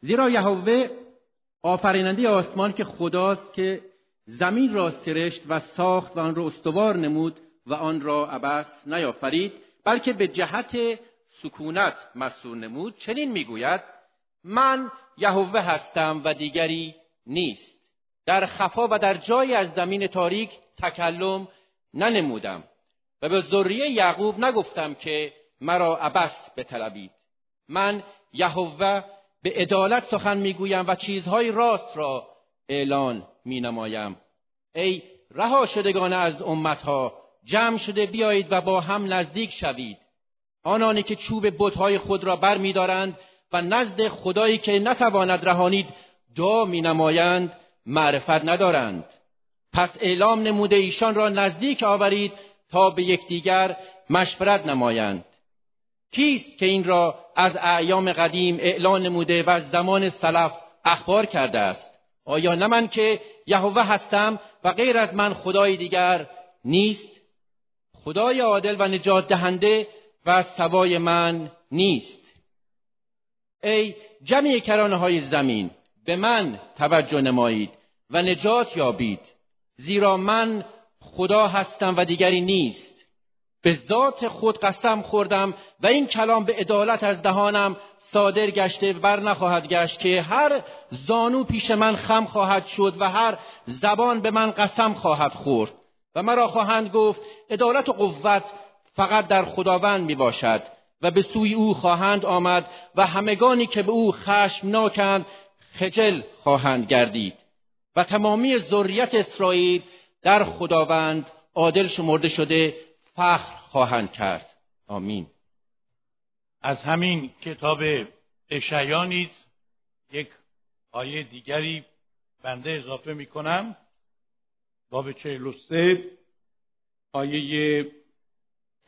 زیرا یهوه آفریننده آسمان که خداست که زمین را سرشت و ساخت و آن را استوار نمود و آن را عبس نیافرید بلکه به جهت سکونت مسئول نمود. چنین می‌گوید من یهوه هستم و دیگری نیست. در خفا و در جایی از زمین تاریک تکلم ننمودم و به ذریه یعقوب نگفتم که مرا عبس بطلبید. من یهوه به عدالت سخن می‌گویم و چیزهای راست را اعلان مینمایم. ای رها شدگان از امتها جمع شده بیایید و با هم نزدیک شوید. آنانی که چوب بتهای خود را بر میدارند و نزد خدایی که نتواند رهانید دعا مینمایند معرفت ندارند. پس اعلام نموده ایشان را نزدیک آورید تا به یکدیگر مشورت نمایند. کیست که این را از اعیام قدیم اعلان نموده و از زمان سلف اخبار کرده است. آیا نه من که یهوه هستم و غیر از من خدای دیگر نیست؟ خدای عادل و نجات دهنده و سوای من نیست. ای جمعی کرانه های زمین به من توجه نمایید و نجات یابید زیرا من خدا هستم و دیگری نیست. به ذات خود قسم خوردم و این کلام به عدالت از دهانم صادر گشته بر نخواهد گشت که هر زانو پیش من خم خواهد شد و هر زبان به من قسم خواهد خورد. و مرا خواهند گفت عدالت و قوت فقط در خداوند می باشد و به سوی او خواهند آمد و همگانی که به او خشمناکند خجل خواهند گردید و تمامی ذریت اسرائیل در خداوند عادل شمرده شده فخر خواهند کرد. آمین. از همین کتاب اشعیا نیز یک آیه دیگری بنده اضافه می کنم باب چهل و سه آیه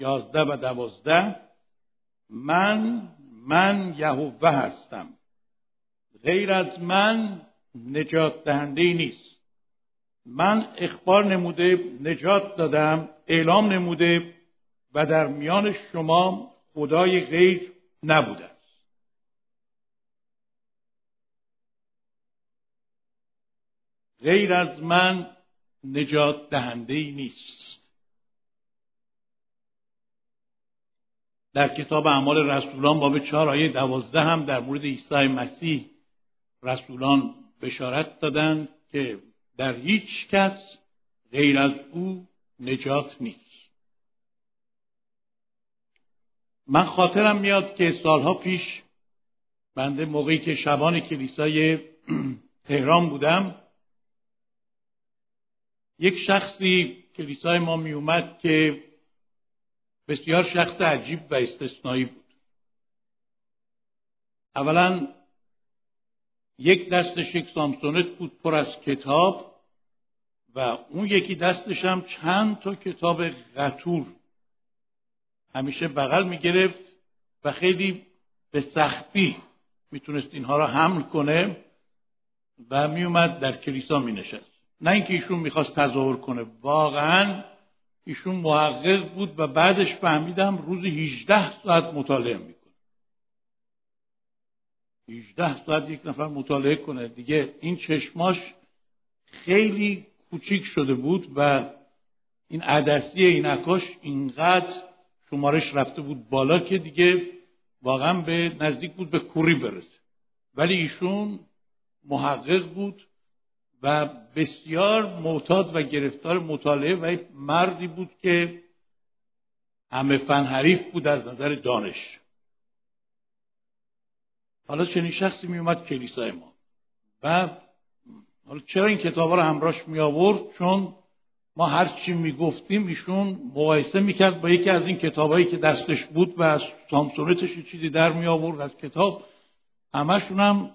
یازده و دوازده. من من یهوه هستم. غیر از من نجات دهنده نیست. من اخبار نموده نجات دادم اعلام نموده و در میان شما خدای غیر نبوده است. غیر از من نجات دهنده نیست. در کتاب اعمال رسولان باب چهار آیه دوازده هم در مورد عیسی مسیح رسولان بشارت دادند که در هیچ کس غیر از او نجات نیست. من خاطرم میاد که سالها پیش بنده موقعی که شبان کلیسای تهران بودم یک شخصی کلیسای ما می اومد که بسیار شخص عجیب و استثنایی بود. اولا یک دستش یک سامسونت بود پر از کتاب و اون یکی دستش هم چند تا کتاب قطور همیشه بغل می‌گرفت و خیلی به سختی می‌تونست اینها را حمل کنه و میومد در کلیسا مینشست. نه اینکه ایشون می‌خواست تظاهر کنه واقعا ایشون محقق بود و بعدش فهمیدم روزی 18 ساعت مطالعه می‌کنه. 18 ساعت یک نفر مطالعه کنه. دیگه این چشماش خیلی کوچیک شده بود و این عدسی اینکاش اینقدر شمارش رفته بود بالا که دیگه واقعا به نزدیک بود به کوری برسه. ولی ایشون محقق بود و بسیار معتاد و گرفتار مطالعه و مردی بود که همه فن حریف بود از نظر دانش. حالا چنین شخصی می اومد کلیسای ما. و حالا چرا این کتاب رو همراش می آورد چون ما هر چی می‌گفتیم ایشون مقایسه می‌کرد با یکی از این کتابایی که دستش بود و از سامسونتش چیزی در می آورد از کتاب. همشون هم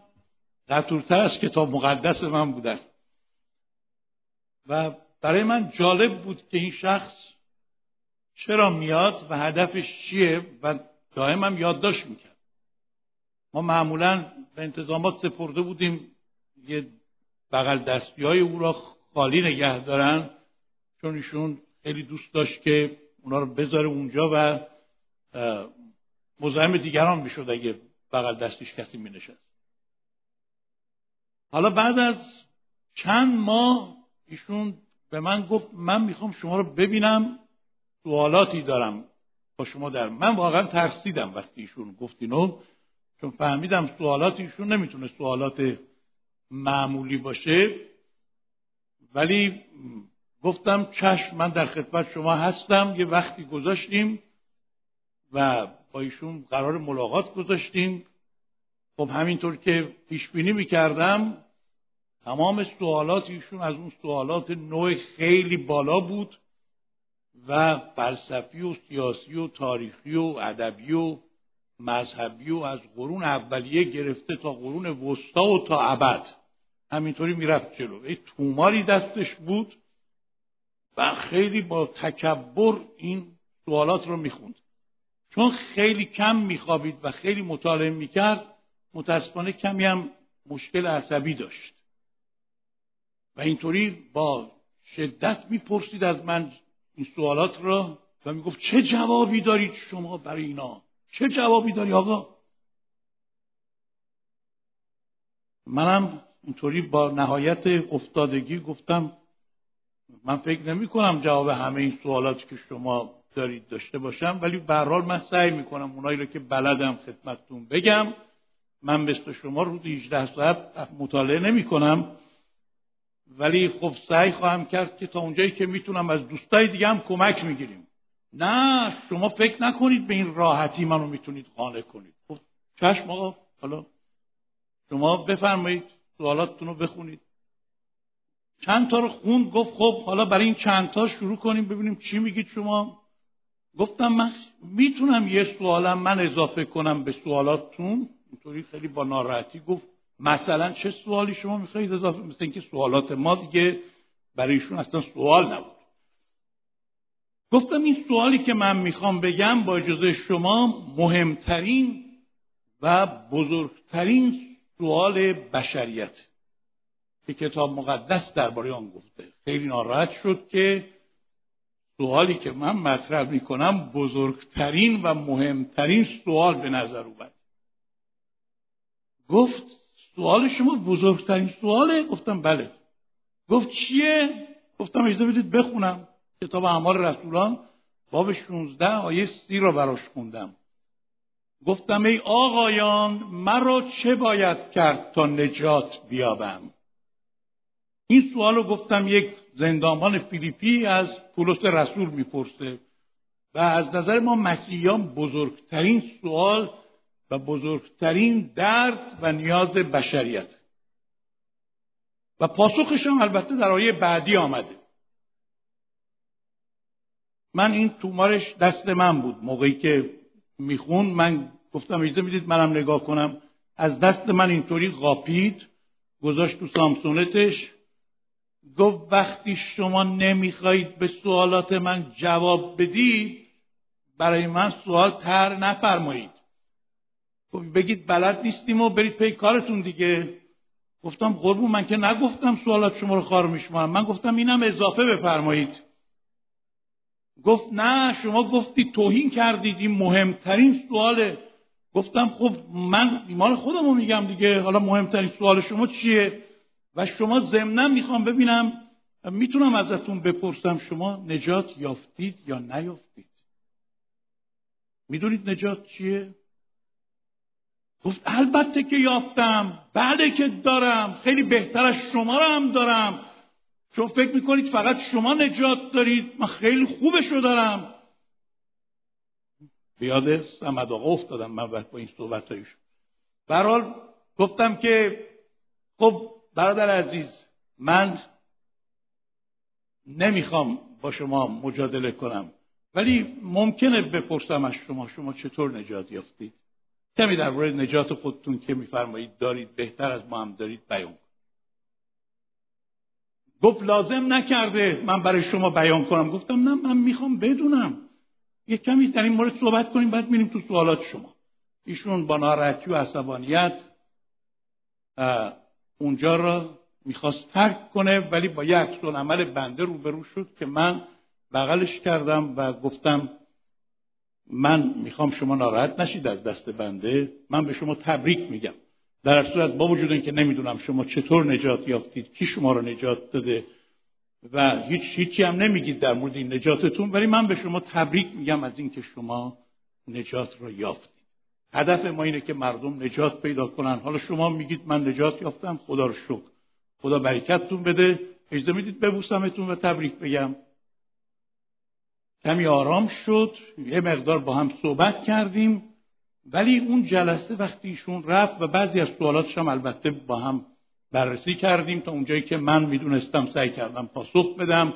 قطورتر از کتاب مقدس من بودن. و برای من جالب بود که این شخص چرا میاد و هدفش چیه و دائم یادداشت می‌کرد. ما معمولا به انتظامات سپرده بودیم. یه بغل دستی های او را خالی نگه دارن. چون ایشون خیلی دوست داشت که اونا رو بذاره اونجا و مزاحم دیگران می‌شد اگه بغل دستیش کسی مینشست. حالا بعد از چند ماه ایشون به من گفت من می‌خوام شما رو ببینم سوالاتی دارم با شما در من واقعا ترسیدم وقتی ایشون گفت اینو چون فهمیدم سوالات ایشون نمی‌تونه سوالات معمولی باشه. ولی گفتم چشم من در خدمت شما هستم یه وقتی گذاشتیم و با ایشون قرار ملاقات گذاشتیم. خب همینطور که پیش بینی می‌کردم تمام سوالات ایشون از اون سوالات نوع خیلی بالا بود و فلسفی و سیاسی و تاریخی و ادبی و مذهبی و از قرون اولیه گرفته تا قرون وسطا و تا ابد. همینطوری می‌رفت جلو. یه توماری دستش بود. و خیلی با تکبر این سوالات رو می‌خوند. چون خیلی کم میخوابید و خیلی مطالعه می‌کرد متاسفانه کمی هم مشکل عصبی داشت. و اینطوری با شدت می‌پرسید از من این سوالات را و می‌گفت چه جوابی دارید شما برای اینا؟ چه جوابی داری آقا؟ منم اینطوری با نهایت افتادگی گفتم من فکر نمی کنم جواب همه این سوالاتی که شما دارید داشته باشم ولی به حال من سعی می‌کنم اونایی رو که بلدم خدمتتون بگم. من مثل شما رو 18 ساعت مطالعه نمی کنم ولی خب سعی خواهم کرد که تا اونجایی که می‌تونم از دوستای دیگه هم کمک می‌گیریم. نه شما فکر نکنید به این راحتی منو می‌تونید قانع کنید. خب چشم آقا حالا شما بفرمایید سوالاتتون رو بخونید. چند تا رو خوند گفت خب حالا برای این چند تا شروع کنیم ببینیم چی میگید شما. گفتم من می‌تونم یه سوالم من اضافه کنم به سوالاتتون. اینطوری خیلی با ناراحتی گفت مثلا چه سوالی شما می‌خواهید اضافه مثل اینکه سوالات ما دیگه برایشون اصلا سوال نبود. گفتم این سوالی که من می‌خوام بگم با اجازه شما مهمترین و بزرگترین سوال بشریت. که کتاب مقدس درباره آن گفته. خیلی ناراحت شد که سوالی که من مطرح می‌کنم بزرگترین و مهمترین سوال به نظر اومد. گفت سوال شما بزرگترین سواله؟ گفتم بله. گفت چیه؟ گفتم اجازه بدید بخونم. کتاب اعمال رسولان باب 16 آیه سی را براش خوندم. گفتم ای آقایان مرا چه باید کرد تا نجات بیابم؟ این سوال رو گفتم یک زندانبان فیلیپی از پولس رسول می‌پرسه و از نظر ما مسیحیان بزرگترین سوال و بزرگترین درد و نیاز بشریت. و پاسخش هم البته در آیه بعدی آمده. من این تومارش دست من بود. موقعی که میخون من گفتم اجازه می‌دید منم نگاه کنم. از دست من اینطوری قاپید گذاشت تو سامسونتش. گفت وقتی شما نمی‌خواهید به سوالات من جواب بدید برای من سوال تر نفرمایید. بگید بلد نیستیم و برید پی کارتون دیگه. گفتم قربون من که نگفتم سوالات شما رو خار میشمارم من گفتم اینم اضافه بفرمایید. گفت نه شما گفتی توهین کردید این مهمترین سواله. گفتم خب من ایمان خودم رو میگم دیگه. حالا مهمترین سوال شما چیه؟ و شما ضمنا می‌خوام ببینم می‌تونم ازتون بپرسم شما نجات یافتید یا نیافتید؟ می‌دونید نجات چیه؟ گفت البته که یافتم بله که دارم خیلی بهتر از شما رو هم دارم. چون فکر می‌کنید فقط شما نجات دارید من خیلی خوبشو دارم. بیاده سمد آقا افتادم من با این صحبت هایش برحال گفتم که خب برادر عزیز من نمی‌خوام با شما مجادله کنم ولی ممکنه بپرسم از شما شما چطور نجات یافتید؟ کمی در مورد نجات خودتون که میفرمایید دارید بهتر از ما هم دارید بیان گفت لازم نکرده من برای شما بیان کنم. گفتم نه من می‌خوام بدونم. یه کمی در این مورد صحبت کنیم بعد میریم تو سوالات شما. ایشون با ناراحتی و عصبانیت اونجا را می‌خواست ترک کنه ولی با یه عکس عمل بنده روبرو شد که من بغلش کردم و گفتم من می‌خوام شما ناراحت نشید از دست بنده من به شما تبریک میگم. در صورت با وجود اینکه نمی‌دونم شما چطور نجات یافتید کی شما رو نجات داده و هیچ هیچی هم نمیگید در مورد این نجاتتون ولی من به شما تبریک میگم از اینکه شما نجات رو یافتید. هدف ما اینه که مردم نجات پیدا کنن. حالا شما میگید من نجات یافتم خدا رو شکر. خدا برکتتون بده. اجازه می‌دید ببوسمتون و تبریک بگم. کمی آرام شد. یه مقدار با هم صحبت کردیم. ولی اون جلسه وقتی ایشون رفت و بعضی از سوالاتش هم البته با هم بررسی کردیم تا اونجایی که من می‌دونستم سعی کردم پاسخ بدم.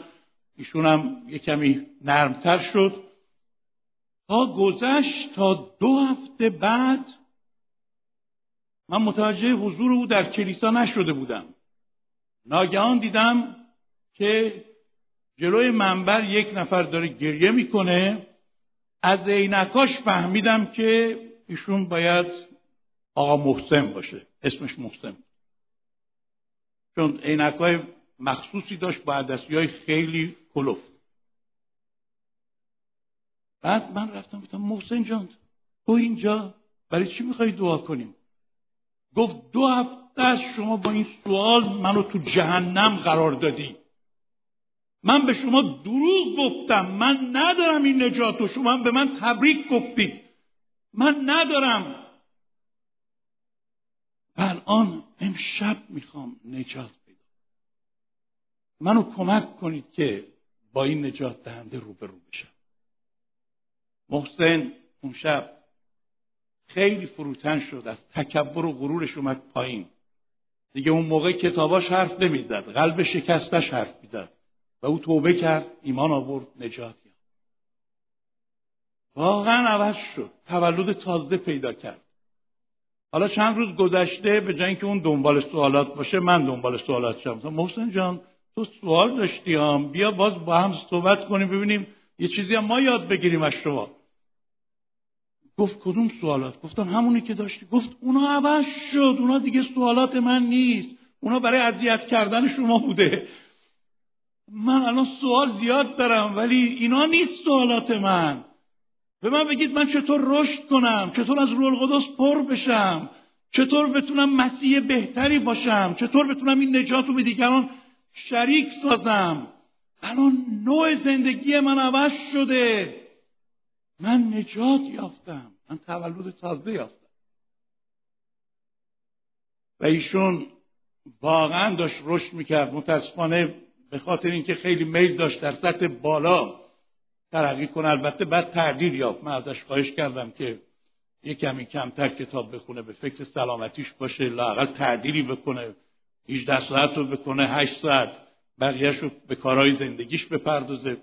ایشون هم یه کمی نرمتر شد. تا گذشت تا دو هفته بعد من متوجه حضور او در کلیسا نشده بودم. ناگهان دیدم که جلوی منبر یک نفر داره گریه می‌کنه. از عینکاش فهمیدم که ایشون باید آقا محسن باشه اسمش محسن. چون عینکای مخصوصی داشت با عدسی های خیلی کلفت بعد من رفتم گفتم محسن جان تو اینجا برای چی می‌خوای دعا کنیم؟ گفت دو هفته از شما با این سوال منو تو جهنم قرار دادی. من به شما دروغ گفتم من ندارم این نجات و شما به من تبریک گفتید. من ندارم. الان امشب می‌خوام نجات پیدا منو کمک کنید که با این نجات دهنده روبرو بشم. محسن اون شب خیلی فروتن شد از تکبر و غرورش اومد پایین. دیگه اون موقع کتاباش حرف نمی‌زد قلب شکستش حرف می‌زد و او توبه کرد ایمان آورد نجات یافت. واقعا عوض شد تولد تازه پیدا کرد. حالا چند روز گذشته به جای اینکه اون دنبال سوالات باشه من دنبال سوالات شدم. محسن جان تو سوال داشتی بیا باز با هم صحبت کنیم ببینیم یه چیزی هم ما یاد بگیریم از شما. گفت کدوم سوالات؟ گفتم همونی که داشتی. گفت اونا عوض شد. اونا دیگه سوالات من نیست. اونا برای اذیت کردن شما بوده. من الان سوال زیاد دارم ولی اینا نیست سوالات من. به من بگید من چطور رشد کنم؟ چطور از روح القدس پر بشم؟ چطور بتونم مسیح بهتری باشم؟ چطور بتونم این نجات رو به دیگران شریک سازم؟ الان نوع زندگی من عوض شده. من نجات یافتم. من تولد تازه یافتم. و ایشون واقعا داشت رشد می‌کرد. متاسفانه به خاطر اینکه خیلی میل داشت در سطح بالا ترقی کنه. البته بعد تغییر یافت. من ازش خواهش کردم که یه کمی کمتر کتاب بخونه به فکر سلامتیش باشه لاقل تعدیلی بکنه. 18 ساعت رو بکنه 8 ساعت بقیهش رو به کارهای زندگیش بپردازه.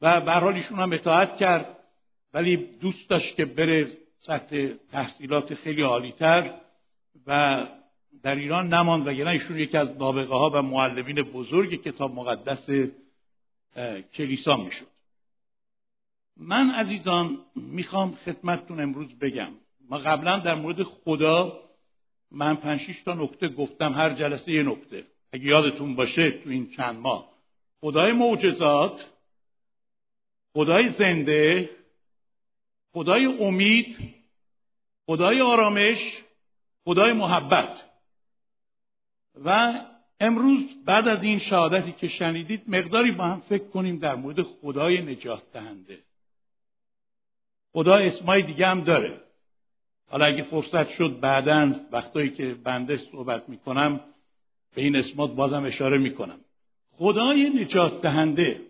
و به ایشون هم اطاعت کرد. ولی دوست داشت که بره سطح تحصیلات خیلی عالیتر و در ایران نماند و ایشون یکی از نابغه ها و معلمین بزرگ کتاب مقدس کلیسا می‌شد. من عزیزان می‌خوام خدمتتون امروز بگم. ما قبلا در مورد خدا من پنج تا نکته گفتم. هر جلسه یه نکته. اگه یادتون باشه تو این چند ماه. خدای معجزات خدای زنده خدای امید خدای آرامش خدای محبت. و امروز بعد از این شهادتی که شنیدید مقداری با هم فکر کنیم در مورد خدای نجات دهنده. خدا اسمای دیگه هم داره. حالا اگه فرصت شد بعدا وقتایی که بنده صحبت می‌کنم به این اسمات بازم اشاره می‌کنم. خدای نجات دهنده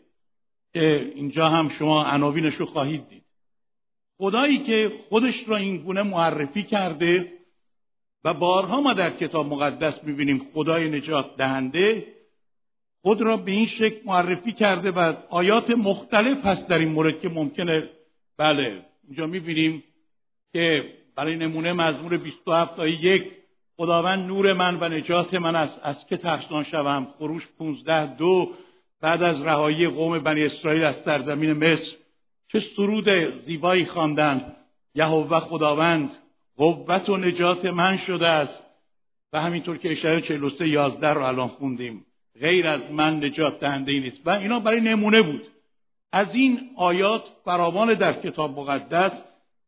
که اینجا هم شما عناوینش رو خواهید دید. خدایی که خودش را این گونه معرفی کرده و بارها ما در کتاب مقدس می‌بینیم خدای نجات دهنده خود را به این شکل معرفی کرده و آیات مختلف هست در این مورد که ممکنه بله اینجا می‌بینیم که برای نمونه مزمور 27 تا یک خداوند نور من و نجات من است. از که ترسان شوم؟ خروش 15 دو بعد از رهایی قوم بنی اسرائیل از سرزمین مصر. چه سرود زیبایی خواندند یهوه خداوند قوت و نجات من شده است. و همینطور که اشاره 43 11 رو الان خوندیم. غیر از من نجات دهنده ای نیست. و اینا برای نمونه بود. از این آیات فراوان در کتاب مقدس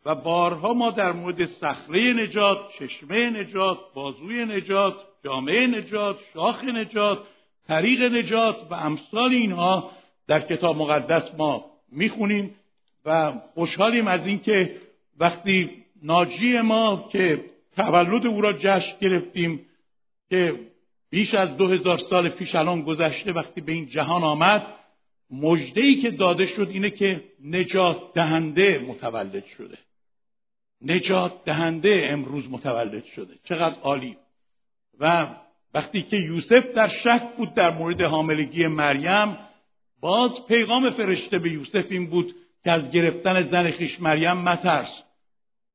و بارها ما در مورد صخره نجات چشمه نجات بازوی نجات جامعه نجات شاخ نجات طریق نجات و امثال اینها در کتاب مقدس ما می‌خونیم. و خوشحالیم از اینکه وقتی ناجی ما که تولد او را جشن گرفتیم که بیش از دو هزار سال پیش الان گذشته وقتی به این جهان آمد مجده که داده شد اینه که نجات دهنده متولد شده. نجات دهنده امروز متولد شده. چقدر عالی. و وقتی که یوسف در شک بود در مورد حاملگی مریم باز پیغام فرشته به یوسف این بود که از گرفتن زن خیش مریم مترس.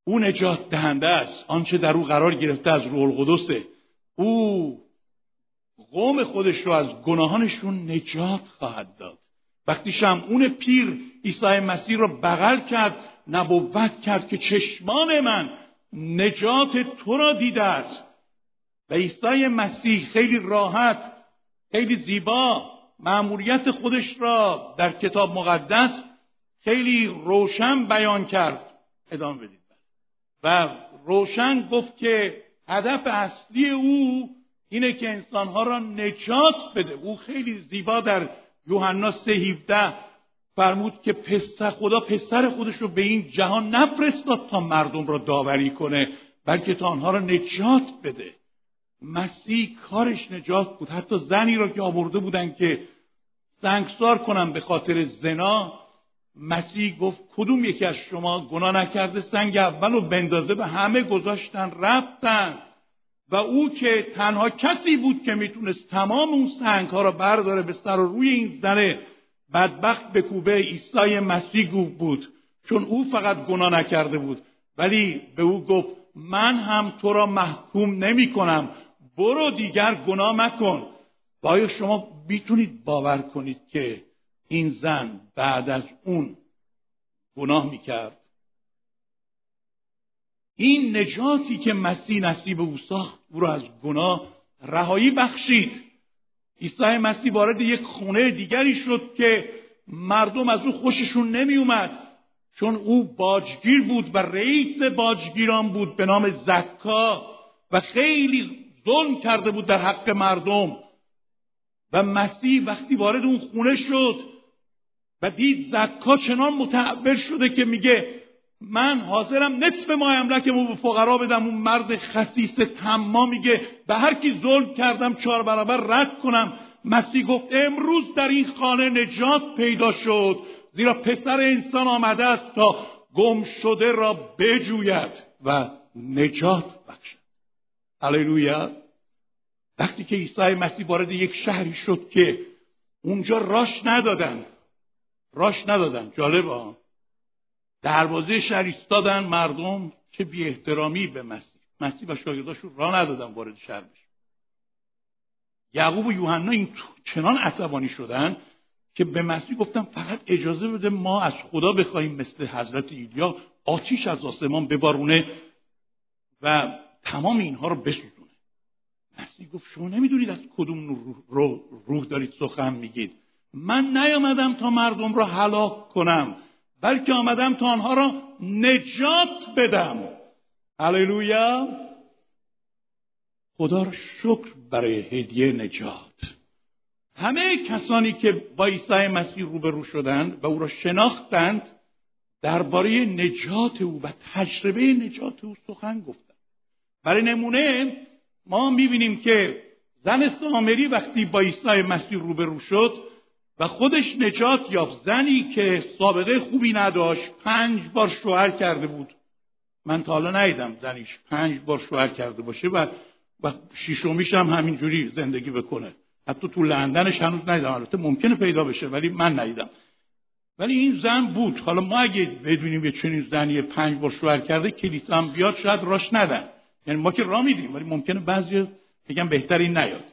او نجات دهنده است. آنچه در او قرار گرفته از روح القدسه. او قوم خودش رو از گناهانشون نجات خواهد داد. وقتی شمعون پیر عیسی مسیح رو بغل کرد نبوت کرد که چشمان من نجات تو را دیده است. و عیسی مسیح خیلی راحت خیلی زیبا معمولیت خودش را در کتاب مقدس خیلی روشن بیان کرد. ادامه بدید و روشن گفت که هدف اصلی او اینه که انسانها را نجات بده. او خیلی زیبا در یوحنا سه فرمود که پسر خدا پسر خودش رو به این جهان نفرستاد تا مردم را داوری کنه بلکه تا آنها را نجات بده. مسیح کارش نجات بود. حتی زنی را که آورده بودن که سنگسار کنم به خاطر زنا مسیح گفت کدوم یکی از شما گناه نکرده سنگ اول رو بندازه؟ به همه گذاشتن رفتن. و او که تنها کسی بود که می‌تونست تمام اون سنگ ها را برداره به سر و روی این زنه بدبخت به کوبه عیسی مسیح بود چون او فقط گناه نکرده بود. ولی به او گفت من هم تو را محکوم نمی کنم برو دیگر گناه مکن. و آیا شما می‌تونید باور کنید که این زن بعد از اون گناه می‌کرد. این نجاتی که مسیح نصیب او ساخت او را از گناه رهایی بخشید. عیسی مسیح وارد یک خونه دیگری شد که مردم از او خوششون نمی اومد چون او باجگیر بود و رئیس باجگیران بود به نام زکا و خیلی ظلم کرده بود در حق مردم. و مسیح وقتی وارد اون خونه شد و دید زکا چنان متعبر شده که میگه من حاضرم نصف ماه املکمو به فقرا بدم. اون مرد خسیس تما میگه به هر کی ظلم کردم چهار برابر رد کنم. مسیح گفت امروز در این خانه نجات پیدا شد. زیرا پسر انسان آمده است تا گم شده را بجوید و نجات بخشد. هللویا. وقتی که عیسی مسیح وارد یک شهری شد که اونجا راش ندادن راش ندادن. جالب ها. دروازه شهر ایستادن مردم که بی احترامی به مسیح. مسیح و شاگرداش رو راه ندادن وارد شهر بشه یعقوب و یوحنا این چنان عصبانی شدن که به مسیح گفتن فقط اجازه بده ما از خدا بخوایم مثل حضرت ایلیا آتیش از آسمان ببارونه و تمام اینها رو بسوزونه. مسیح گفت شما نمی‌دونید از کدوم روح, روح دارید سخن میگید. من نیامدم تا مردم را هلاک کنم بلکه آمدم تا آنها را نجات بدم هللویا! خدا را شکر برای هدیه نجات. همه کسانی که با عیسی مسیح روبرو شدند و او را شناختند درباره نجات او و تجربه نجات او سخن گفتند. برای نمونه ما می‌بینیم که زن سامری وقتی با عیسی مسیح روبرو شد و خودش نجات یافت. زنی که سابقه خوبی نداشت پنج بار شوهر کرده بود. من تا حالا ندیدم زنیش پنج بار شوهر کرده باشه و و شیشمیش هم همینجوری زندگی بکنه. حتی تو لندنش هنوز ندیدم. البته ممکنه پیدا بشه ولی من ندیدم. ولی این زن بود. حالا ما اگه بدونیم یه چنین زنی پنج بار شوهر کرده کلیسا هم بیاد شاید راش ندن یعنی ما که را میدیم ولی ممکنه بعضی بگم بهتری نیاد.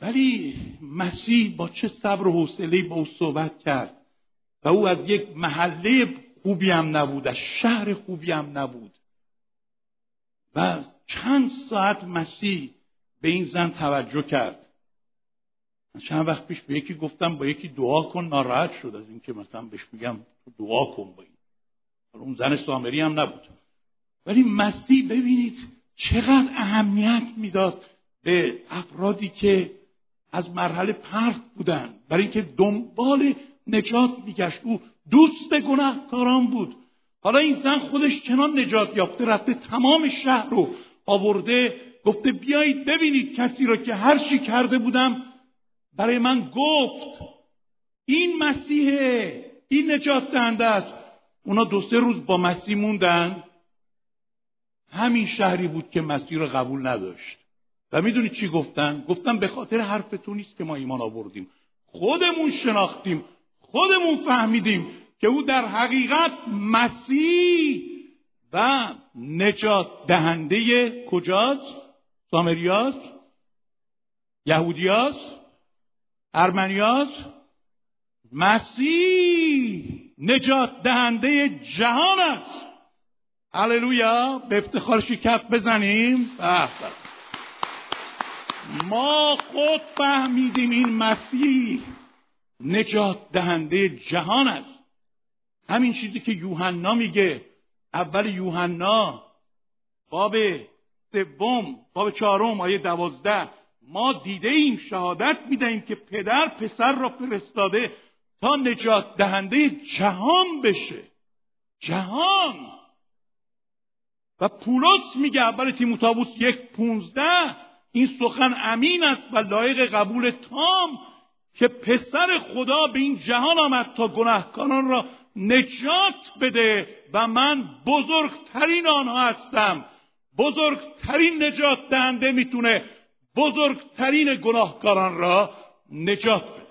ولی مسیح با چه صبر و حوصله با او صحبت کرد و او از یک محله خوبی هم نبود از شهر خوبی هم نبود. و چند ساعت مسیح به این زن توجه کرد. چند وقت پیش به یکی گفتم با یکی دعا کن ناراحت شد از اینکه مثلا بهش میگم دعا کن با این. اون زن سامری هم نبود. ولی مسیح ببینید چقدر اهمیت می‌داد به افرادی که از مرحله پرت بودن. برای اینکه دنبال نجات میگشت. او دوست گناهکاران بود. حالا این زن خودش چنان نجات یافته رفته تمام شهر رو آورده. گفته بیایید ببینید کسی را که هر چی کرده بودم برای من گفت. این مسیحه این نجات دهنده است. اونا دو سه روز با مسیح موندن. همین شهری بود که مسیح را قبول نداشت. و می‌دونید چی گفتن؟ گفتن به خاطر حرفتون نیست که ما ایمان آوردیم. خودمون شناختیم خودمون فهمیدیم که او در حقیقت مسیح و نجات دهنده کجاست؟ سامریاس یهودیاس ارمنیاس مسیح نجات دهنده جهان است. هللویا به افتخارش کف بزنیم. ما خود فهمیدیم این مسیح نجات دهنده جهان است. همین چیزی که یوحنا میگه. اول یوحنا باب سوم باب چهارم آیه دوازده. ما دیده ایم شهادت می‌دهیم که پدر پسر را فرستاده تا نجات دهنده جهان بشه. جهان. و پولس میگه اول تیموتائوس یک پونزده این سخن امین است و لایق قبول تام که پسر خدا به این جهان آمد تا گناهکاران را نجات بده و من بزرگترین آنها هستم. بزرگترین نجات دهنده می‌تونه بزرگترین گناهکاران را نجات بده.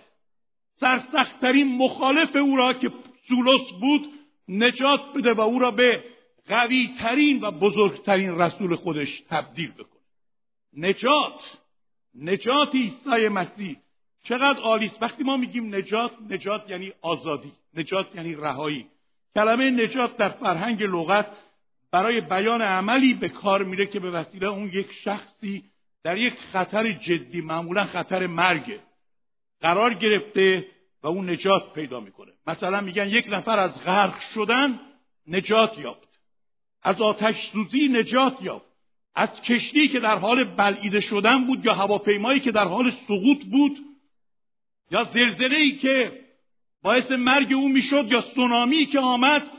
سرسختترین مخالف او را که سولوس بود نجات بده و او را به قویترین و بزرگترین رسول خودش تبدیل بکنه نجات. نجات عیسی مسیح. چقدر عالی است. وقتی ما میگیم نجات نجات یعنی آزادی. نجات یعنی رهایی. کلمه نجات در فرهنگ لغت برای بیان عملی به کار میره که به وسیله اون یک شخصی در یک خطر جدی معمولا خطر مرگ قرار گرفته و اون نجات پیدا می‌کنه. مثلا میگن یک نفر از غرق شدن نجات یافت. از آتش سوزی نجات یافت. از کشتی که در حال بلعیده شدن بود یا هواپیمایی که در حال سقوط بود یا زلزله ای که باعث مرگ او می‌شد یا سونامی که آمد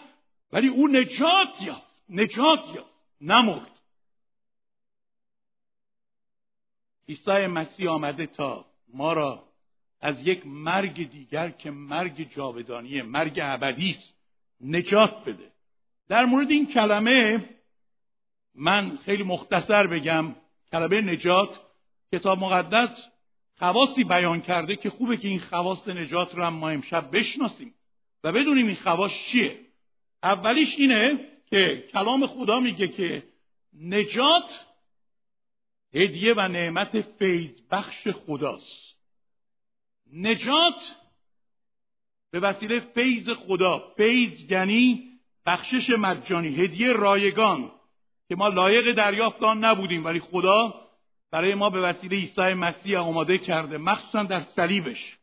ولی او نجات یافت نجات یافت نمرد. عیسی مسیح آمده تا ما را از یک مرگ دیگر که مرگ جاودانیه مرگ ابدی است نجات بده. در مورد این کلمه من خیلی مختصر بگم کلمه نجات کتاب مقدس خواصی بیان کرده که خوبه که این خواص نجات رو هم ما امشب بشناسیم. و بدونیم این خواص چیه. اولیش اینه که کلام خدا میگه که نجات هدیه و نعمت فیض بخش خداست. نجات به وسیله فیض خدا فیض یعنی بخشش مجانی هدیه رایگان. که ما لایق دریافت آن نبودیم ولی خدا برای ما به وسیله عیسی مسیح آماده کرده مخصوصا در صلیبش.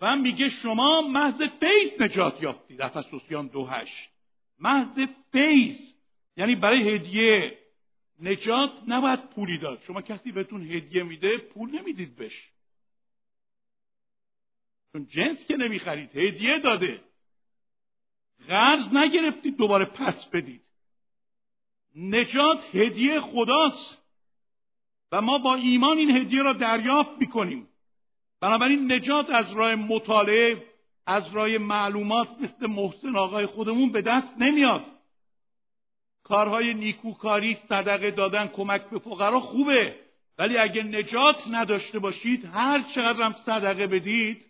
و میگه شما محض فیض نجات یافتید. افسوسیان دو هشت. محض فیض. یعنی برای هدیه نجات نباید پولی داد. شما کسی بهتون هدیه میده پول نمی‌دید بش چون جنس که نمی‌خرید هدیه داده. قرض نگرفتید دوباره پس بدید. نجات هدیه خداست. و ما با ایمان این هدیه را دریافت می‌کنیم. بنابراین نجات از راه مطالعه از راه معلومات مثل محسن آقای خودمون به دست نمیاد. کارهای نیکوکاری صدقه دادن کمک به فقرا خوبه. ولی اگه نجات نداشته باشید هر چقدر هم صدقه بدید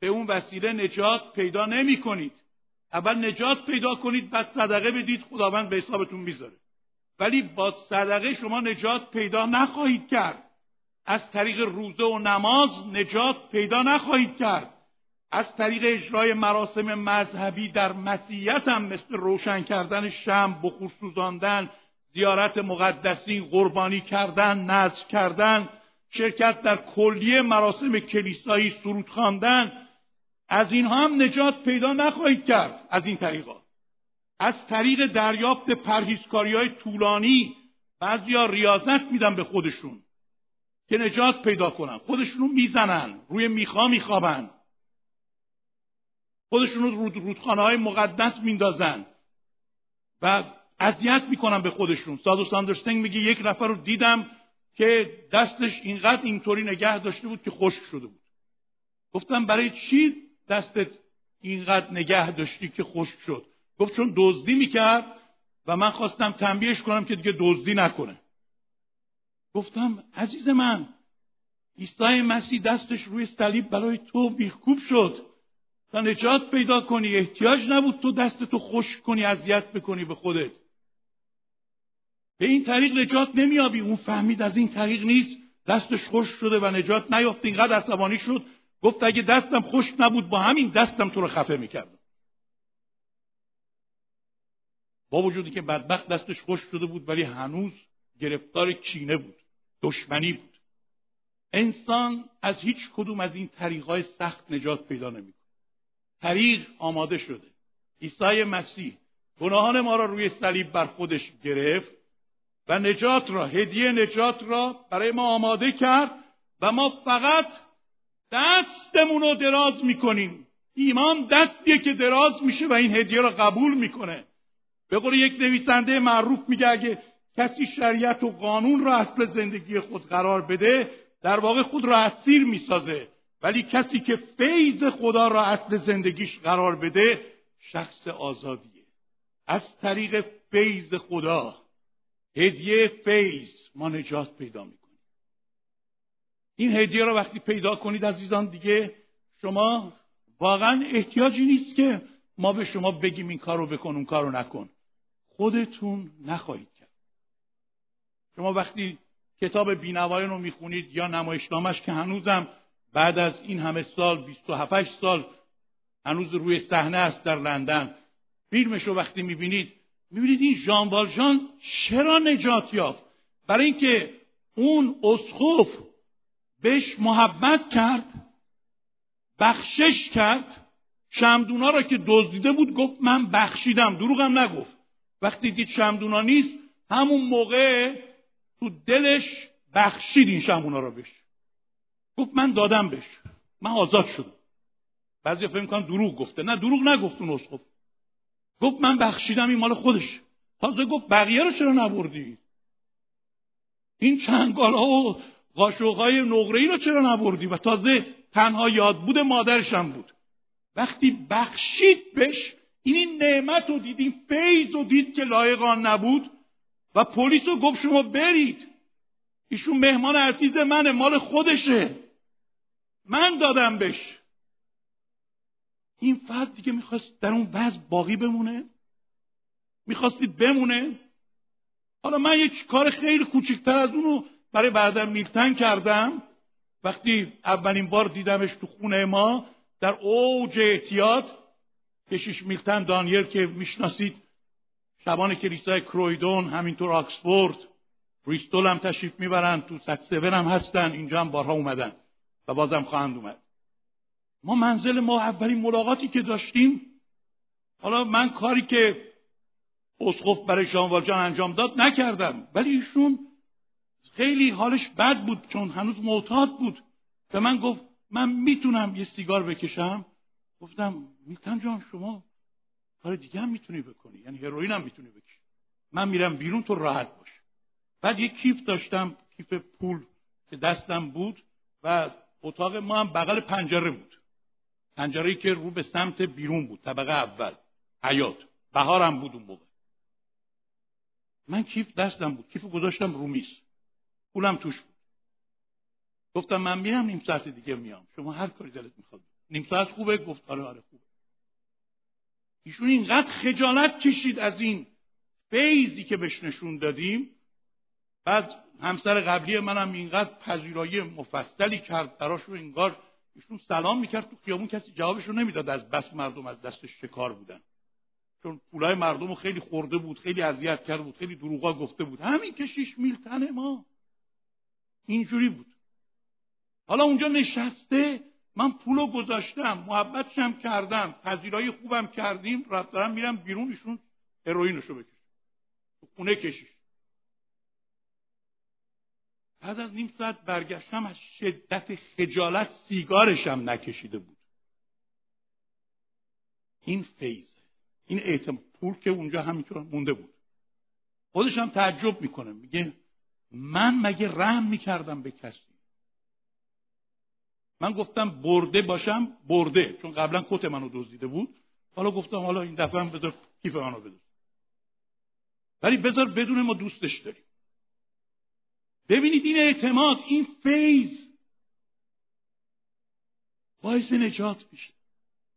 به اون وسیله نجات پیدا نمی کنید اول نجات پیدا کنید بعد صدقه بدید خداوند به حسابتون می‌ذاره. ولی با صدقه شما نجات پیدا نخواهید کرد. از طریق روزه و نماز نجات پیدا نخواهید کرد. از طریق اجرای مراسم مذهبی در مسیحیت هم مثل روشن کردن شم بخور سوزاندن زیارت مقدسین قربانی کردن نذر کردن شرکت در کلیه مراسم کلیسایی سرود خواندن از اینها هم نجات پیدا نخواهید کرد از این طریقا. از طریق دریافت پرهیزکاری های طولانی بعضیا ریاضت میدن به خودشون که نجات پیدا کنن. خودشونو می‌زنن روی میخا میخوابن. خودشون رو رودخانه های مقدس میندازن. و اذیت می‌کنن به خودشون. سادو ساندرستنگ میگه یک نفر رو دیدم که دستش اینقدر اینطوری نگه داشته بود که خشک شده بود. گفتم برای چی دستت اینقدر نگه داشتی که خشک شد. گفت چون دزدی می‌کرد و من خواستم تنبیهش کنم که دیگه دزدی نکنه. گفتم عزیز من عیسی مسیح دستش روی صلیب برای تو بیخکوب شد. تا نجات پیدا کنی احتیاج نبود تو دست تو خشک کنی اذیت بکنی به خودت. به این طریق نجات نمیابی اون فهمید از این طریق نیست دستش خوش شده و نجات نیافت. اینقدر عصبانی شد. گفت اگه دستم خوش نبود با همین دستم تو رو خفه می‌کردم. با وجودی که بدبخت دستش خوش شده بود ولی هنوز گرفتار کینه بود دشمنی بود. انسان از هیچ کدوم از این طریقهای سخت نجات پیدا نمی‌کنه. طریق آماده شده. عیسی مسیح گناهان ما را روی صلیب بر خودش گرفت و نجات را هدیه نجات را برای ما آماده کرد و ما فقط دستمون رو دراز می‌کنیم. ایمان دستیه که دراز میشه و این هدیه را قبول می‌کنه. به قول یک نویسنده معروف میگه اگه کسی شریعت و قانون را اصل زندگی خود قرار بده در واقع خود را اسیر می‌سازه. ولی کسی که فیض خدا را اصل زندگیش قرار بده شخص آزادیه. از طریق فیض خدا هدیه فیض ما نجات پیدا می‌کنیم این هدیه را وقتی پیدا کنید عزیزان دیگه شما واقعا احتیاجی نیست که ما به شما بگیم این کار رو بکن اون کار رو نکن. خودتون نخواهید کرد. شما وقتی کتاب بینوایان رو می‌خونید یا نمایشنامش که هنوزم بعد از این همه سال 27 سال هنوز روی صحنه است در لندن فیلمش رو وقتی می‌بینید می‌بینید این ژان والژان چرا نجات یافت؟ برای اینکه اون اسخوف بهش محبت کرد بخشش کرد. شمدونا را که دزدیده بود گفت من بخشیدم دروغم نگفت. وقتی دید شمدونا نیست همون موقع تو دلش بخشید این شمدونا را بهش. گفت من دادم بهش. من آزاد شدم. بعضی فکر می‌کنن دروغ گفته. نه دروغ نگفت اون اسقف. گفت من بخشیدم این مال خودش. تازه گفت بقیه رو چرا نبردی؟ این چنگال ها و قاشق های نقره ای رو چرا نبردی؟ و تازه تنها یاد بود مادرشم بود. وقتی بخشید بش این, این نعمت رو دید این فیض رو دید که لایقان نبود و پلیس رو گفت شما برید. ایشون مهمان عزیز منه مال خودشه. من دادم بش این فرد دیگه می‌خواست در اون وضع باقی بمونه؟ می‌خواستید بمونه؟ حالا من یک کار خیلی کوچکتر از اونو برای بعدم میلتن کردم. وقتی اولین بار دیدمش تو خونه ما در اوج اعتیاد کشیش میلتن دانیل که می‌شناسید شبان کلیسای کرویدون همینطور آکسفورد بریستول هم تشریف می‌برن تو سک هم هستن اینجا هم بارها اومدن و بازم خواهند اومد. ما منزل ما اولین ملاقاتی که داشتیم حالا من کاری که اسقف برای شانوال جان انجام داد نکردم ولی ایشون خیلی حالش بد بود چون هنوز معتاد بود. به من گفت من می‌تونم یه سیگار بکشم؟ گفتم میتن جان شما کار دیگه هم می‌تونی بکنی. یعنی هروئین هم می‌تونی بکشی. من میرم بیرون تو راحت باش. بعد یه کیف داشتم کیف پول که دستم بود و اتاق ما هم بغل پنجره بود. پنجره که رو به سمت بیرون بود طبقه اول. حیات بهارم بود اون موقع. من کیف دستم بود. کیف گذاشتم رو میز. پولم توش بود. گفتم من میرم نیم ساعت دیگه میام. شما هر کاری دلت می‌خواد نیم ساعت خوبه؟ گفت آره آره خوبه. ایشون اینقدر خجالت کشید از این فیضی که بهش نشون دادیم. بعد همسر قبلی منم اینقدر پذیرایی مفصلی کرد براش رو انگار ایشون سلام می‌کرد تو خیابون. کسی جوابش رو نمی‌داد از بس مردم از دستش شکار بودن. چون پولای مردم رو خیلی خورده بود خیلی اذیت کرده بود خیلی دروغا گفته بود. همین که شیش میل تن ما. اینجوری بود. حالا اونجا نشسته من پولو گذاشتم محبتشم کردم پذیرایی خوبم کردیم رفت دارم میرم بیرون ایشون هروئینشو بکش تو خونه کشیش. بعد از نیم ساعت برگشتم از شدت خجالت سیگارشم نکشیده بود. این فیضه این اعتماد پول که اونجا همینطور مونده بود. خودش هم تعجب می‌کنه میگه من مگه رحم می‌کردم به کسی؟ من گفتم برده باشم برده. چون قبلا کت منو دزدیده بود. حالا گفتم حالا این دفعه هم بذار کیف منو بدون ولی بذار بدون ما دوستش داریم. ببینید این اعتماد این فیض باعث نجات میشه.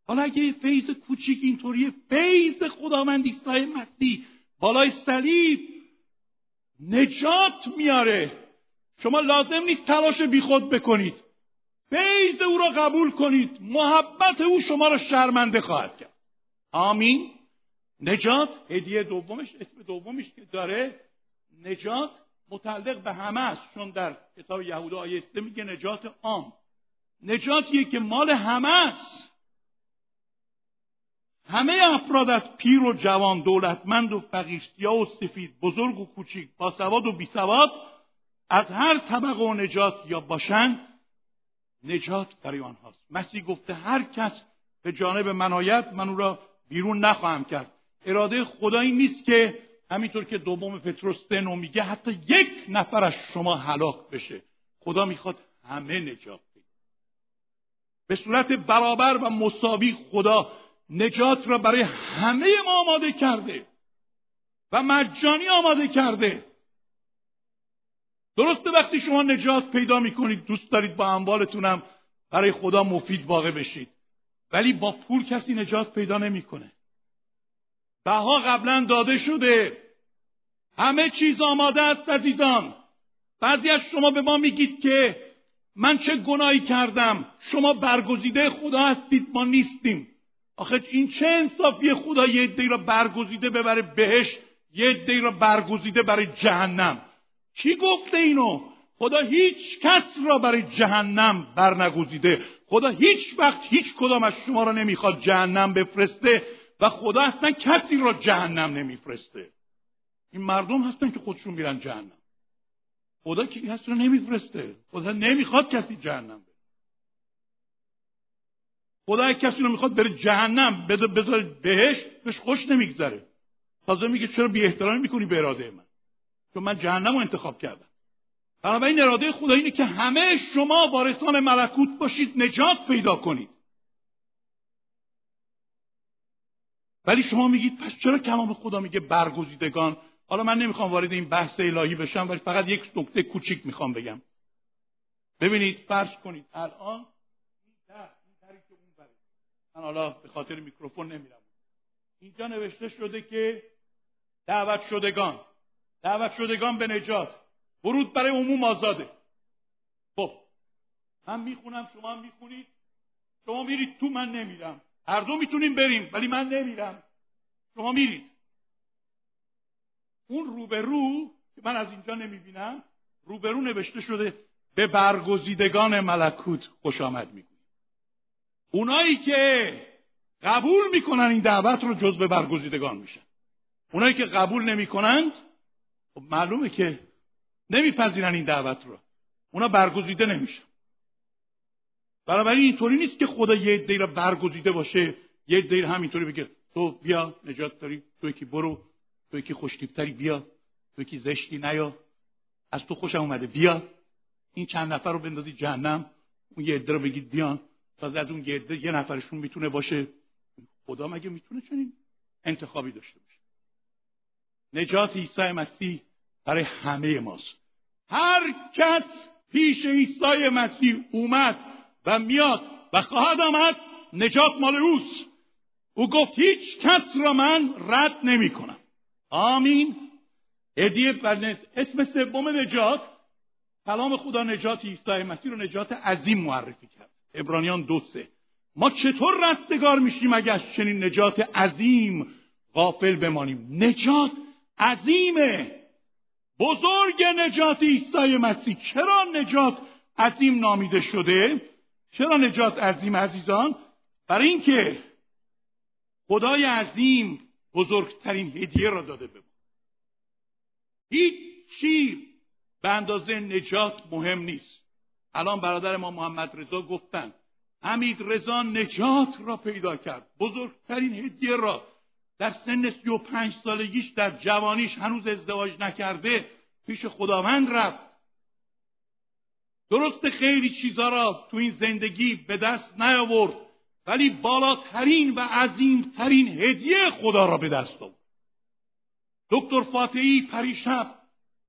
حالا اگه یه فیض کوچیک اینطوری فیض خداوند عیسی مسیح بالای صلیب نجات میاره. شما لازم نیست تلاش بیخود بکنید. فیض او را قبول کنید. محبت او شما را شرمنده خواهد کرد. آمین. نجات هدیه دومش اسم دومش که داره. نجات متعلق به همه است. چون در کتاب یهودا آیه میگه نجات عام. نجاتیه که مال همه است. همه افراد از پیر و جوان دولتمند و فقیر و سفید بزرگ و کوچیک با سواد و بی سواد از هر طبق و نجات یا باشند نجات برای آنهاست. مسیح گفته هر کس به جانب من آید من او را بیرون نخواهم کرد. اراده خدایی نیست که همینطور که دوم پتروس سه میگه حتی یک نفر از شما هلاک بشه. خدا می‌خواد همه نجات بده. به صورت برابر و مساوی خدا نجات را برای همه ما آماده کرده و مجانی آماده کرده. درسته وقتی شما نجات پیدا می‌کنید دوست دارید با اموالتونم برای خدا مفید واقع بشید. ولی با پول کسی نجات پیدا نمی‌کنه. بها قبلا داده شده. همه چیز آماده است عزیزان. بعضی از شما به ما میگید که من چه گناهی کردم. شما برگزیده خدا هستید ما نیستیم. آخه این چه انصافی خدا یه عده را برگزیده ببره بهش یه عده را برگزیده برای جهنم. کی گفته اینو؟ خدا هیچ کس را برای جهنم برنگزیده. خدا هیچ وقت هیچ کدام از شما را نمی‌خواد جهنم بفرسته و خدا اصلا کسی را جهنم نمیفرسته. این مردم هستن که خودشون میرن جهنم. خدا که کسی رو نمیفرسته. خدا نمی‌خواد کسی جهنم خدا کسی رو می‌خواد بره جهنم بذاره بهش بهش خوش نمیگذره. تازه میگه چرا بی احترامی می‌کنی به اراده من؟ چون من جهنم رو انتخاب کردم. بنابراین اراده خدا اینه که همه شما وارثان ملکوت باشید نجات پیدا کنید. ولی شما میگید پس چرا کلام خدا میگه برگزیدگان؟ حالا من نمی‌خوام وارد این بحث الهی بشم ولی فقط یک نکته کوچیک می‌خوام بگم. ببینید فرض کنید الان من حالا به خاطر میکروفون نمیرم. اینجا نوشته شده که دعوت شدگان. دعوت شدگان به نجات. ورود برای عموم آزاده. خب. من می‌خونم شما هم می‌خونید. شما میرید تو من نمیرم. هر دو می‌تونیم بریم ولی من نمیرم. شما میرید. اون روبرو که من از اینجا نمی‌بینم روبرو نوشته شده به برگزیدگان ملکوت خوش آمد می‌گوید. اونایی که قبول می‌کنن این دعوت رو جزو برگزیدگان میشن. اونایی که قبول نمی‌کنند خب معلومه که نمیپذیرن این دعوت رو. اونا برگزیده نمیشن. بنابراین اینطوری نیست که خدا یه را برگزیده باشه یه عده همینطوری بگه تو بیا نجات داری تو یکی برو تو یکی خوشتیبتری بیا تو یکی زشتی نیا از تو خوشم اومده بیا. این چند نفر رو بندازی جهنم اون یه عده رو بگید بیان تازه از اون عده یه نفرشون می‌تونه باشه. خدا مگه می‌تونه چنین انتخابی داشته باشه؟ نجات عیسی مسیح برای همه ماست. هر کس پیش عیسی مسیح اومد و میاد و خواهد آمد نجات مال اوست. او گفت هیچ کس را من رد نمی کنم. آمین. هدیه بر اسم سوم نجات کلام خدا نجات عیسی مسیح رو نجات عظیم معرفی کرد. ابرانیان دو سه. ما چطور رستگار میشیم اگر چنین نجات عظیم غافل بمانیم؟ نجات عظیمه. بزرگ نجات عیسی مسیح. چرا نجات عظیم نامیده شده؟ چرا نجات عظیم عزیزان؟ برای اینکه خدای عظیم بزرگترین هدیه را داده به ما هیچ چی به اندازه نجات مهم نیست. الان برادر ما محمد رضا گفتن حمید رضا نجات را پیدا کرد بزرگترین هدیه را. در سن سی و پنج سالگیش در جوانیش هنوز ازدواج نکرده پیش خداوند رفت. درست خیلی چیزا را تو این زندگی به دست نیاورد ولی بالاترین و عظیمترین هدیه خدا را به دست آورد. دکتر فاتحی پریشب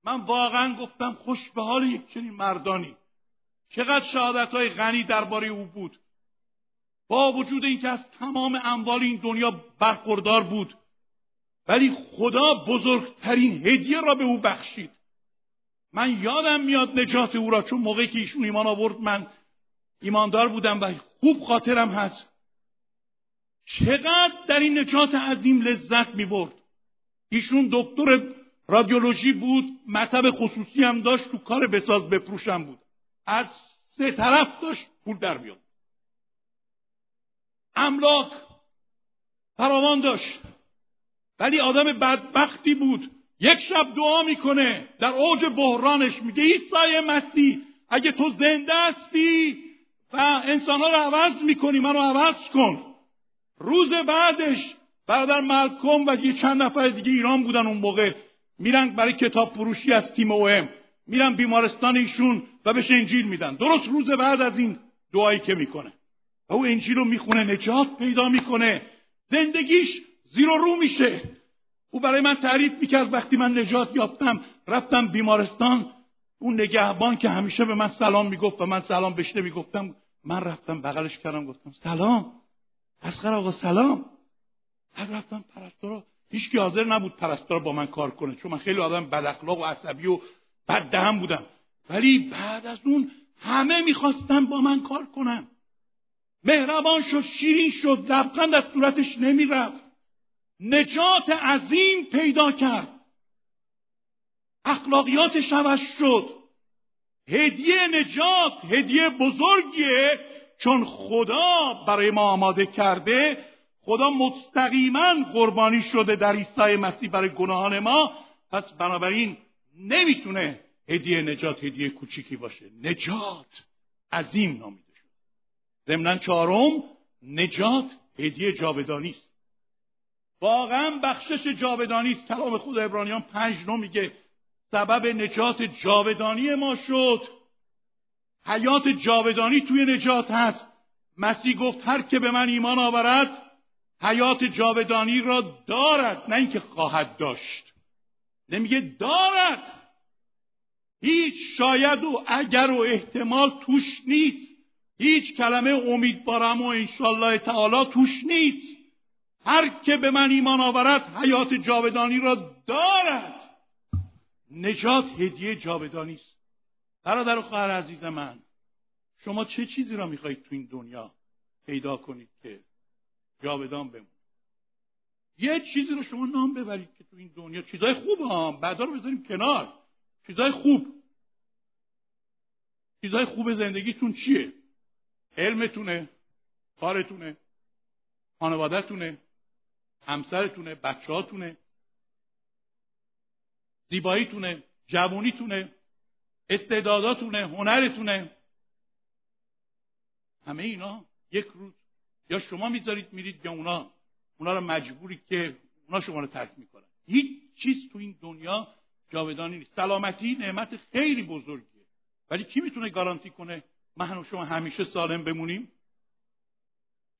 من واقعا گفتم خوش به حال یک چنین مردانی. چقدر شهادت های غنی درباره او بود. با وجود اینکه از تمام اموال این دنیا برخوردار بود ولی خدا بزرگترین هدیه را به او بخشید. من یادم میاد نجات او را چون موقعی که ایشون ایمان آورد من ایماندار بودم و خوب خاطرم هست. چقدر در این نجات عظیم لذت می برد ایشون دکتر رادیولوژی بود مطب خصوصی هم داشت تو کار بساز بفروشم بود. از سه طرف داشت پول در میاد املاک فراوان داشت. ولی آدم بدبختی بود. یک شب دعا می‌کنه. در اوج بحرانش میگه عیسی مسیح اگه تو زنده هستی و انسانها رو عوض می‌کنی منو عوض کن. روز بعدش برادر ملکم و یه چند نفر دیگه ایران بودن اون موقع. میرن برای کتاب فروشی از تیم اوهم میرن بیمارستان ایشون و بهش انجیل میدن. درست روز بعد از این دعایی که می‌کنه. و او انجیل رو می‌خونه نجات پیدا می‌کنه. زندگیش زیر و رو میشه. او برای من تعریف می‌کرد وقتی من نجات یافتم رفتم بیمارستان اون نگهبان که همیشه به من سلام می‌گفت و من سلام بهش نمی‌گفتم من رفتم بغلش کردم گفتم سلام. اسقر آقا سلام. بعد رفتم پرستارا. هیچ حاضر نبود پرستار با من کار کنه چون من خیلی آدم بد و عصبی و بد بودم. ولی بعد از اون همه می‌خواستن با من کار کنن. مهربان شد شیرین شد لبخند از صورتش نمی‌رفت. نجات عظیم پیدا کرد. اخلاقیاتش عوض شد. هدیه نجات هدیه بزرگیه. چون خدا برای ما آماده کرده خدا مستقیما قربانی شده در عیسی مسیح برای گناهان ما. پس بنابراین نمی‌تونه هدیه نجات هدیه کوچیکی باشه. نجات عظیم نامیده شد ضمنا چهارم نجات هدیه جاودانی است. واقعا بخشش جاودانی است. کلام خدا ابرانیان پنج نو میگه سبب نجات جاودانی ما شد. حیات جاودانی توی نجات هست. مسیح گفت هر که به من ایمان آورد حیات جاودانی را دارد نه اینکه خواهد داشت. نمیگه دارد. هیچ شاید و اگر و احتمال توش نیست. هیچ کلمه امیدوارم و انشالله تعالی توش نیست. هر که به من ایمان آورد حیات جاودانی را دارد. نجات هدیه جاودانی است. برادر و خواهر عزیز من شما چه چیزی را می‌خواهید تو این دنیا پیدا کنید که جاودان بمون یه چیزی رو شما نام ببرید که تو این دنیا چیزای خوب هم بعدا رو بذاریم کنار. چیزای خوب. چیزای خوب زندگیتون چیه؟ علمتونه کارتونه خانوادهتونه همسرتونه بچهاتونه زیباییتونه جوونیتونه استعداداتونه هنرتونه. همه اینا یک روز یا شما می‌ذارید میرید یا اونا. اونا رو مجبوری که اونا شما رو ترک می‌کنن. هیچ چیز تو این دنیا جاودانی نیست. سلامتی نعمت خیلی بزرگیه. ولی کی می‌تونه گارانتی کنه من و شما همیشه سالم بمونیم؟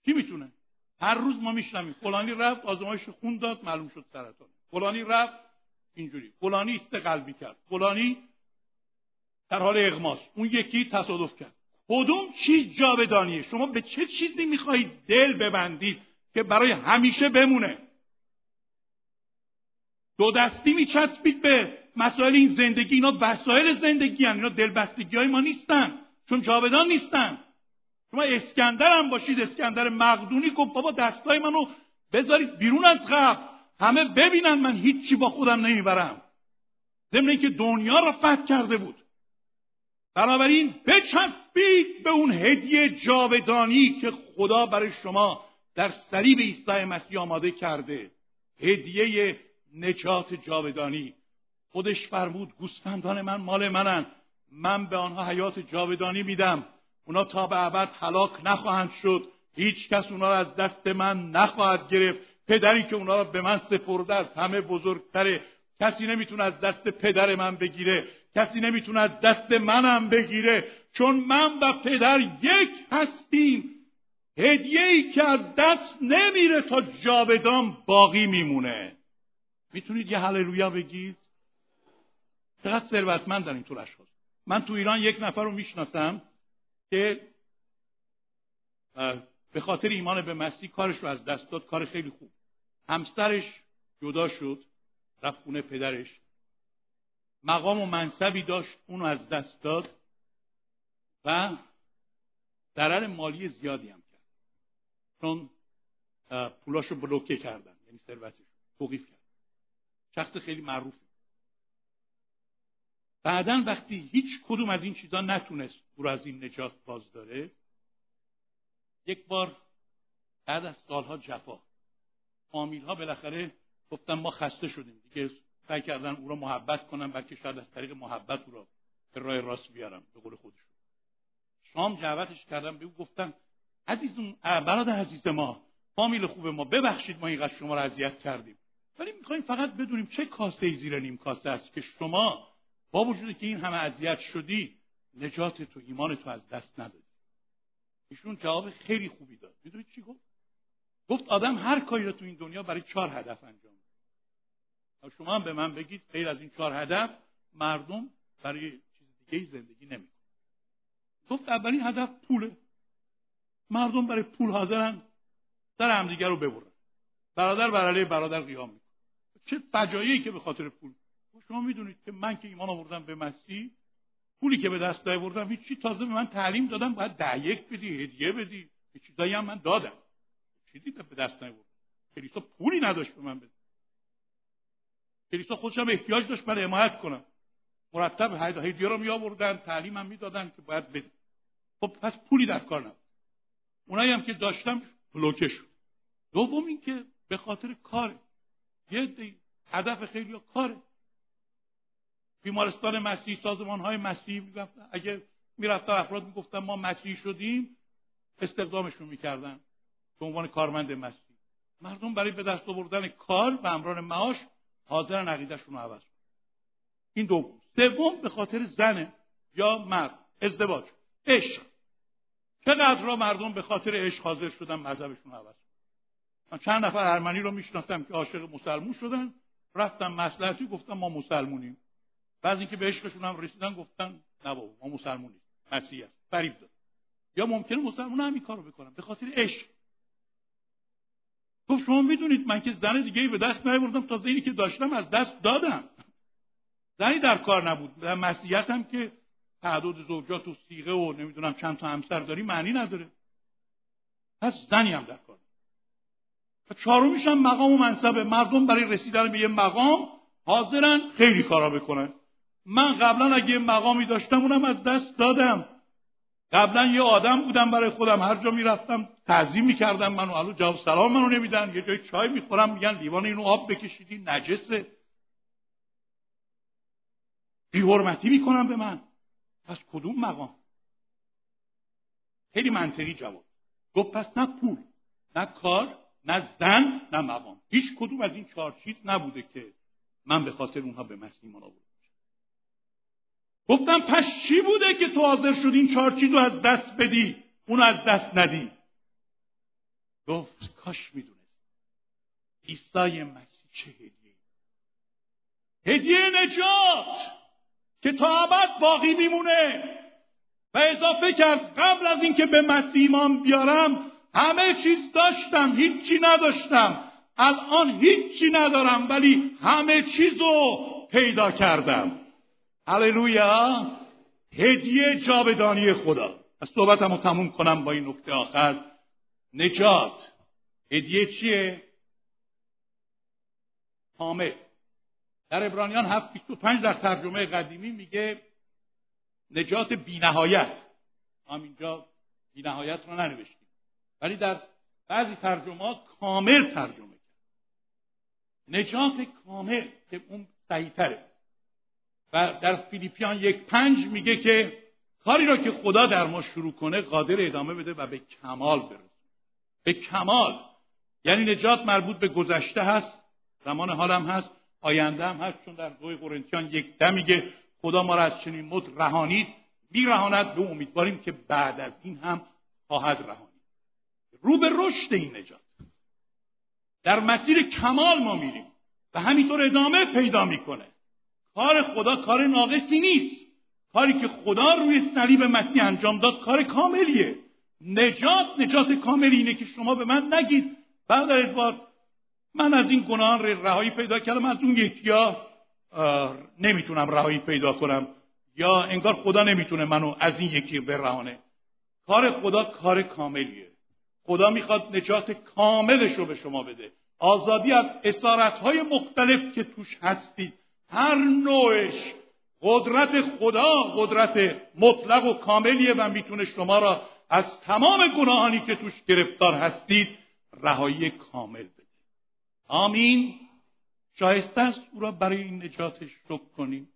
کی می‌تونه؟ هر روز ما میشنویم. فلانی رفت آزمایش خون داد معلوم شد سرطان فلانی رفت اینجوری. فلانی است قلبی کرد. فلانی در حال اغماس. اون یکی تصادف کرد. کدوم چیز جاودانیه؟ شما به چه چیزی می‌خواهید دل ببندید؟ که برای همیشه بمونه. دو دستی میچسبید به مسائل این زندگی. اینا وسایل زندگی هم. اینا دلبستگی های ما نیستن. چون جاودان نیستن. شما اسکندر هم باشید. اسکندر مقدونی گفت بابا دستای منو بذارید بیرون از قبل همه ببینن من هیچی با خودم نمی‌برم. ضمن اینکه دنیا را فتح کرده بود. بنابراین بچسبید به اون هدیه جاودانی که خدا برای شما در صلیب عیسی مسیح آماده کرده. هدیه نجات جاودانی. خودش فرمود گوسفندان من مال منن. من به آنها حیات جاودانی میدم. اونا تا به ابد هلاک نخواهند شد. هیچ کس اونا را از دست من نخواهد گرفت. پدری که اونا را به من سپرده از همه بزرگتره. کسی نمی‌تونه از دست پدر من بگیره. کسی نمی‌تونه از دست منم بگیره. چون من و پدر یک هستیم. هدیه ای که از دست نمیره تا جاودان باقی میمونه. می‌تونید یه هللویا بگید؟ چقدر ثروتمند در طور اشخاص. من تو ایران یک نفر رو می‌شناسم که به خاطر ایمان به مسیح کارش رو از دست داد کار خیلی خوب. همسرش جدا شد رفت خونه پدرش. مقام و منصبی داشت اونو از دست داد و ضرر مالی زیادی هم چون پولاشو بلوکه کردن یعنی ثروتش توقیف کرد شخص خیلی معروفی بعدا وقتی هیچ کدوم از این چیزا نتونست او از این نجات باز داره یک بار بعد از سالها جفا. فامیل ها بالاخره گفتن ما خسته شدیم. دیگه سعی کردن او را محبت کنن بلکه شاید از طریق محبت او را به راه راست بیارم به قول خودشون. شام جعوتش کردم به او گفتن عزیز برادر عزیز ما فامیل خوب ما ببخشید ما اینقدر شما را اذیت کردیم. ولی می‌خوایم فقط بدونیم چه کاسه ای زیر نیم کاسه است که شما با وجودی که این همه اذیت شدی نجات تو ایمان تو از دست ندادی. ایشون جواب خیلی خوبی داد. می‌دونید چی گفت؟ گفت آدم هر کاری رو تو این دنیا برای چهار هدف انجام میده. شما هم به من بگید غیر از این چهار هدف مردم برای چیز دیگه زندگی نمی‌کنه گفت اولین هدف پوله. مردم برای پول حاضرن در همدیگه رو ببرن. برادر بر برادر قیام می‌کنه. چه فجایعی که به خاطر پول. شما می‌دونید که من که ایمان آوردم به مسیح پولی که به دست آوردم هیچی تازه به من تعلیم دادم باید ده یک بدی هدیه بدی. یه چیزایی هم من دادم. چیزی به دست نیاوردم کلیسا پولی نداشت به من بده. کلیسا خودش هم احتیاج داشت من حمایت کنم. مرتب هدیه رو می آوردن تعلیم هم می‌دادن که باید بده. خب پس پولی در کار نبود. اونایی هم که داشتم بلوکه شد. دوم این که به خاطر کاره. یه هدف خیلی کاره. بیمارستان مسیحی سازمان های مسیحی می‌گفتن اگه می‌رفتن افراد می‌گفتن ما مسیحی شدیم استخدامشون می‌کردن به عنوان کارمند مسیحی. مردم برای به دست آوردن کار و امران معاش حاضرن عقیدهشون رو عوض این دوم. سوم به خاطر زنه یا مرد. ازدواج. عشق. چقدر را مردم به خاطر عشق حاضر شدن مذهبشون عوض من چند نفر ارمنی رو می‌شناسم که عاشق مسلمون شدن. رفتم مسلحتی گفتم ما مسلمونیم. بعض اینکه به عشقشون هم رسیدن گفتن نه بابا ما مسلمون نیست مسیحی است. فریب داد. یا ممکنه مسلمان هم این کارو بکنم به خاطر عشق. گفت شما می‌دونید من که زن دیگه به دست نیاوردم تا اینی که داشتم از دست دادم. زنی در کار نبود. در مسیحیت هم که تعداد زوجات و سیغه و نمی‌دونم چند تا همسر داری معنی نداره. پس زنی هم در کار و هم مقام و منصب مردم برای رسیدن به یه مقام حاضرن خیلی کارا بکنن. من قبلا اگه مقامی داشتم اونم از دست دادم. قبلا یه آدم بودم برای خودم. هر جا می‌رفتم تعظیم می‌کردم منو. الو جواب سلام منو نمیدن. یه جای چای می‌خورم میگن لیوان اینو آب بکشیدی نجسه. بی حرمتی می‌کنم به من. پس کدوم مقام؟ خیلی منطقی جواب. گفت پس نه پول نه کار نه زن نه مقام. هیچ کدوم از این چهار چیز نبوده که من به خاطر اونها به مسیح آوردم گفتم پس چی بوده که تو حاضر شد این چهار چیز رو از دست بدی؟ اونو از دست ندی. گفت کاش می‌دونست. عیسی مسیح چه هدیه هدیه نجات! که تا ابد باقی میمونه. و اضافه کرد قبل از اینکه به مسیح ایمان بیارم همه چیز داشتم هیچی نداشتم. الان هیچی ندارم ولی همه چیز رو پیدا کردم. هللویا! هدیه جاودانی خدا. از صحبتم رو تموم کنم با این نکته آخر. نجات. هدیه چیه؟ کامل در ابرانیان 725 در ترجمه قدیمی میگه نجات بینهایت. اینجا بینهایت رو ننوشتیم. ولی در بعضی ترجمه کامل ترجمه کرد. نجات کامل که اون سعیتره و در فیلیپیان یک پنج میگه که کاری را که خدا در ما شروع کنه قادر ادامه بده و به کمال برسه. به کمال. یعنی نجات مربوط به گذشته هست. زمان حالم هست. آینده هم هست چون در دوی قرنتیان یک ده میگه خدا ما را از چنین مد رهانید میرهاند به امیدواریم که بعد از این هم خواهد رهانید. رو به رشد این نجات. در مسیر کمال ما میریم و همینطور ادامه پیدا می‌کنه. کار خدا کار ناقصی نیست. کاری که خدا روی صلیب مسیح انجام داد کار کاملیه. نجات نجات کاملی اینه که شما به من نگید. برادر ادوارد من از این گناهان رهایی پیدا کردم از اون یکی ها نمی‌تونم رهایی پیدا کنم. یا انگار خدا نمی‌تونه منو از این یکی برهانه. کار خدا کار کاملیه. خدا می‌خواد نجات کاملش رو به شما بده. آزادی از اسارت های مختلف که توش هستید. هر نوعش قدرت خدا قدرت مطلق و کاملیه و می‌تونه شما را از تمام گناهانی که توش گرفتار هستید رهایی کامل بده. آمین. شایسته است او را برای نجاتش شکر کنیم.